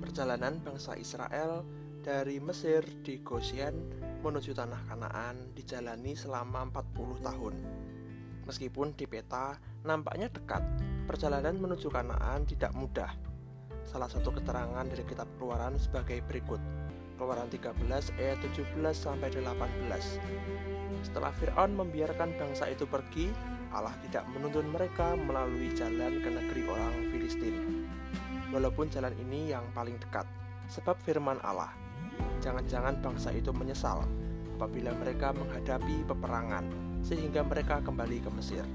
perjalanan bangsa Israel dari Mesir di Goshen menuju tanah Kanaan dijalani selama 40 tahun. Meskipun di peta nampaknya dekat, perjalanan menuju Kanaan tidak mudah. Salah satu keterangan dari kitab Keluaran sebagai berikut. Keluaran 13 ayat 17 sampai 18. Setelah Firaun membiarkan bangsa itu pergi, Allah tidak menuntun mereka melalui jalan ke negeri orang Filistin. Walaupun jalan ini yang paling dekat, sebab firman Allah, jangan-jangan bangsa itu menyesal apabila mereka menghadapi peperangan, sehingga mereka kembali ke Mesir.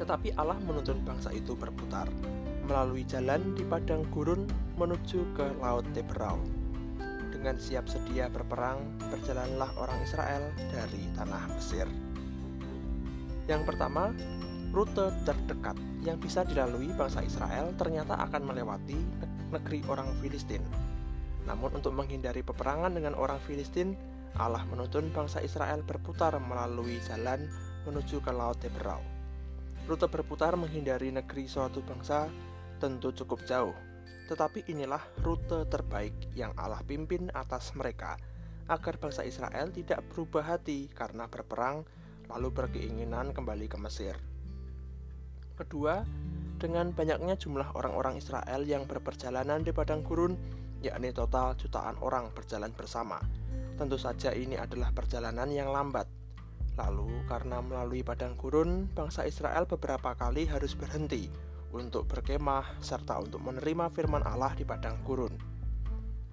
Tetapi Allah menuntun bangsa itu berputar melalui jalan di padang gurun menuju ke Laut Teberau. Dengan siap sedia berperang, berjalanlah orang Israel dari tanah Mesir. Yang pertama, rute terdekat yang bisa dilalui bangsa Israel ternyata akan melewati negeri orang Filistin. Namun untuk menghindari peperangan dengan orang Filistin, Allah menuntun bangsa Israel berputar melalui jalan menuju ke Laut Teberau. Rute berputar menghindari negeri suatu bangsa tentu cukup jauh, tetapi inilah rute terbaik yang Allah pimpin atas mereka agar bangsa Israel tidak berubah hati karena berperang lalu berkeinginan kembali ke Mesir. Kedua, dengan banyaknya jumlah orang-orang Israel yang berperjalanan di padang gurun, yakni total jutaan orang berjalan bersama. Tentu saja ini adalah perjalanan yang lambat. Lalu, karena melalui padang gurun, bangsa Israel beberapa kali harus berhenti untuk berkemah serta untuk menerima firman Allah di padang gurun.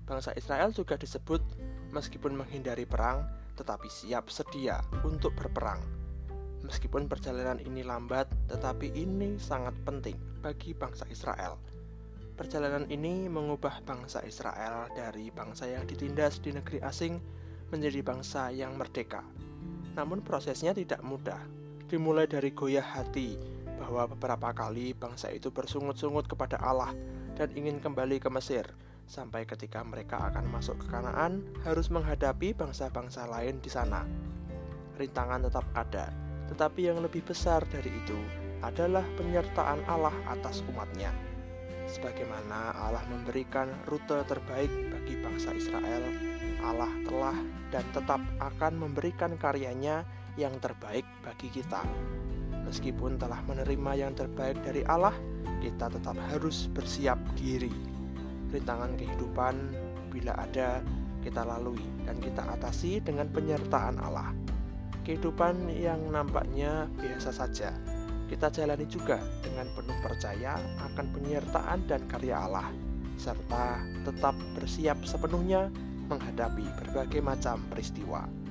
Bangsa Israel juga disebut meskipun menghindari perang, tetapi siap sedia untuk berperang. Meskipun perjalanan ini lambat, tetapi ini sangat penting bagi bangsa Israel. Perjalanan ini mengubah bangsa Israel dari bangsa yang ditindas di negeri asing menjadi bangsa yang merdeka. Namun prosesnya tidak mudah. Dimulai dari goyah hati bahwa beberapa kali bangsa itu bersungut-sungut kepada Allah dan ingin kembali ke Mesir sampai ketika mereka akan masuk ke Kanaan harus menghadapi bangsa-bangsa lain di sana. Rintangan tetap ada, tetapi yang lebih besar dari itu adalah penyertaan Allah atas umatnya. Sebagaimana Allah memberikan rute terbaik bagi bangsa Israel, Allah telah dan tetap akan memberikan karyanya yang terbaik bagi kita. Meskipun telah menerima yang terbaik dari Allah, kita tetap harus bersiap diri rintangan kehidupan bila ada kita lalui dan kita atasi dengan penyertaan Allah. Kehidupan yang nampaknya biasa saja, kita jalani juga dengan penuh percaya akan penyertaan dan karya Allah, serta tetap bersiap sepenuhnya menghadapi berbagai macam peristiwa.